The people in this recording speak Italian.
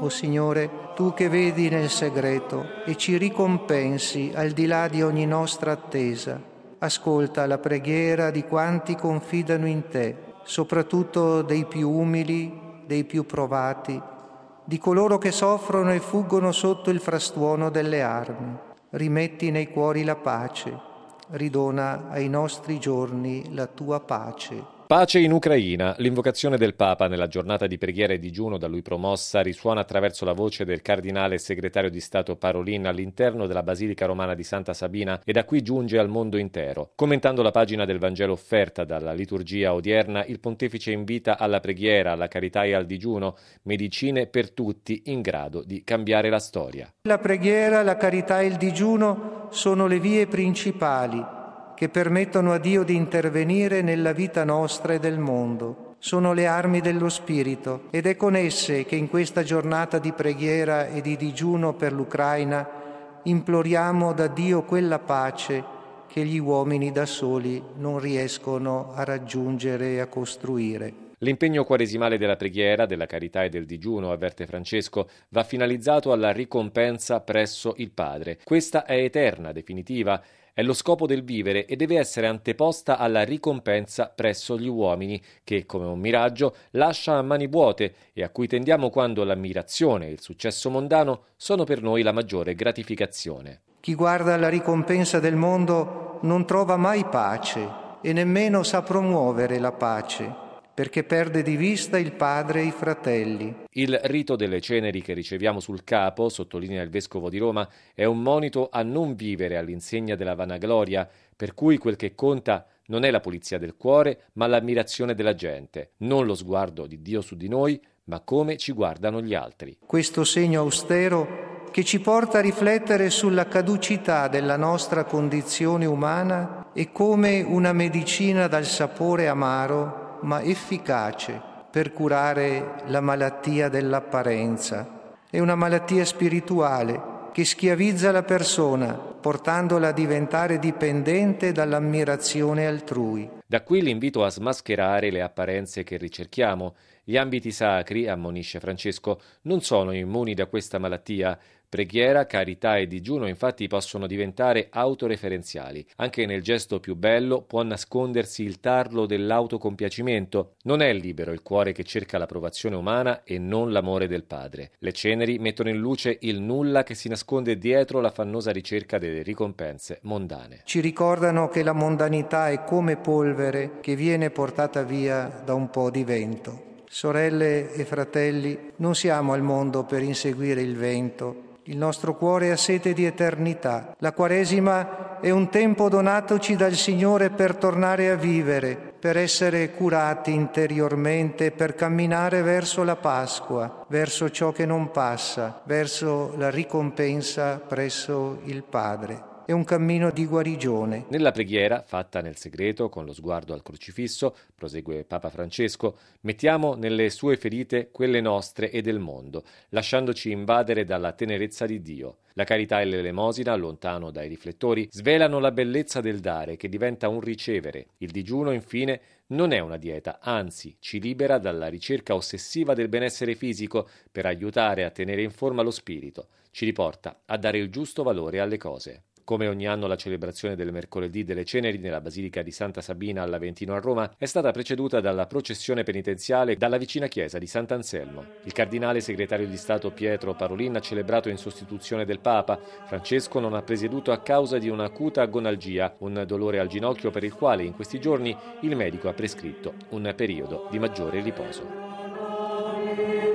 O Signore, tu che vedi nel segreto e ci ricompensi al di là di ogni nostra attesa, ascolta la preghiera di quanti confidano in te, soprattutto dei più umili, dei più provati, di coloro che soffrono e fuggono sotto il frastuono delle armi. Rimetti nei cuori la pace, ridona ai nostri giorni la tua pace. Pace in Ucraina. L'invocazione del Papa nella giornata di preghiera e digiuno da lui promossa risuona attraverso la voce del cardinale segretario di Stato Parolin all'interno della Basilica Romana di Santa Sabina e da qui giunge al mondo intero. Commentando la pagina del Vangelo offerta dalla liturgia odierna, il pontefice invita alla preghiera, alla carità e al digiuno, medicine per tutti in grado di cambiare la storia. La preghiera, la carità e il digiuno sono le vie principali che permettono a Dio di intervenire nella vita nostra e del mondo. Sono le armi dello Spirito ed è con esse che in questa giornata di preghiera e di digiuno per l'Ucraina imploriamo da Dio quella pace che gli uomini da soli non riescono a raggiungere e a costruire. L'impegno quaresimale della preghiera, della carità e del digiuno, avverte Francesco, va finalizzato alla ricompensa presso il Padre. Questa è eterna, definitiva è lo scopo del vivere e deve essere anteposta alla ricompensa presso gli uomini, che, come un miraggio, lascia a mani vuote e a cui tendiamo quando l'ammirazione e il successo mondano sono per noi la maggiore gratificazione. Chi guarda alla ricompensa del mondo non trova mai pace e nemmeno sa promuovere la pace perché perde di vista il padre e i fratelli. Il rito delle ceneri che riceviamo sul capo, sottolinea il vescovo di Roma, è un monito a non vivere all'insegna della vanagloria, per cui quel che conta non è la pulizia del cuore, ma l'ammirazione della gente, non lo sguardo di Dio su di noi, ma come ci guardano gli altri. Questo segno austero che ci porta a riflettere sulla caducità della nostra condizione umana è come una medicina dal sapore amaro ma efficace per curare la malattia dell'apparenza. È una malattia spirituale che schiavizza la persona, portandola a diventare dipendente dall'ammirazione altrui. Da qui l'invito a smascherare le apparenze che ricerchiamo. Gli ambiti sacri, ammonisce Francesco, non sono immuni da questa malattia, Preghiera, carità e digiuno infatti possono diventare autoreferenziali. Anche nel gesto più bello può nascondersi il tarlo dell'autocompiacimento. Non è libero il cuore che cerca l'approvazione umana e non l'amore del Padre. Le ceneri mettono in luce il nulla che si nasconde dietro la fannosa ricerca delle ricompense mondane. Ci ricordano che la mondanità è come polvere che viene portata via da un po' di vento. Sorelle e fratelli, non siamo al mondo per inseguire il vento, il nostro cuore ha sete di eternità. La Quaresima è un tempo donatoci dal Signore per tornare a vivere, per essere curati interiormente, per camminare verso la Pasqua, verso ciò che non passa, verso la ricompensa presso il Padre è un cammino di guarigione. Nella preghiera, fatta nel segreto, con lo sguardo al crocifisso, prosegue Papa Francesco, mettiamo nelle sue ferite quelle nostre e del mondo, lasciandoci invadere dalla tenerezza di Dio. La carità e l'elemosina, lontano dai riflettori, svelano la bellezza del dare che diventa un ricevere. Il digiuno, infine, non è una dieta, anzi ci libera dalla ricerca ossessiva del benessere fisico per aiutare a tenere in forma lo spirito, ci riporta a dare il giusto valore alle cose. Come ogni anno la celebrazione del mercoledì delle ceneri nella Basilica di Santa Sabina all'Aventino a Roma è stata preceduta dalla processione penitenziale dalla vicina chiesa di Sant'Anselmo. Il cardinale segretario di Stato Pietro Parolin ha celebrato in sostituzione del Papa. Francesco non ha presieduto a causa di un'acuta agonalgia, un dolore al ginocchio per il quale in questi giorni il medico ha prescritto un periodo di maggiore riposo.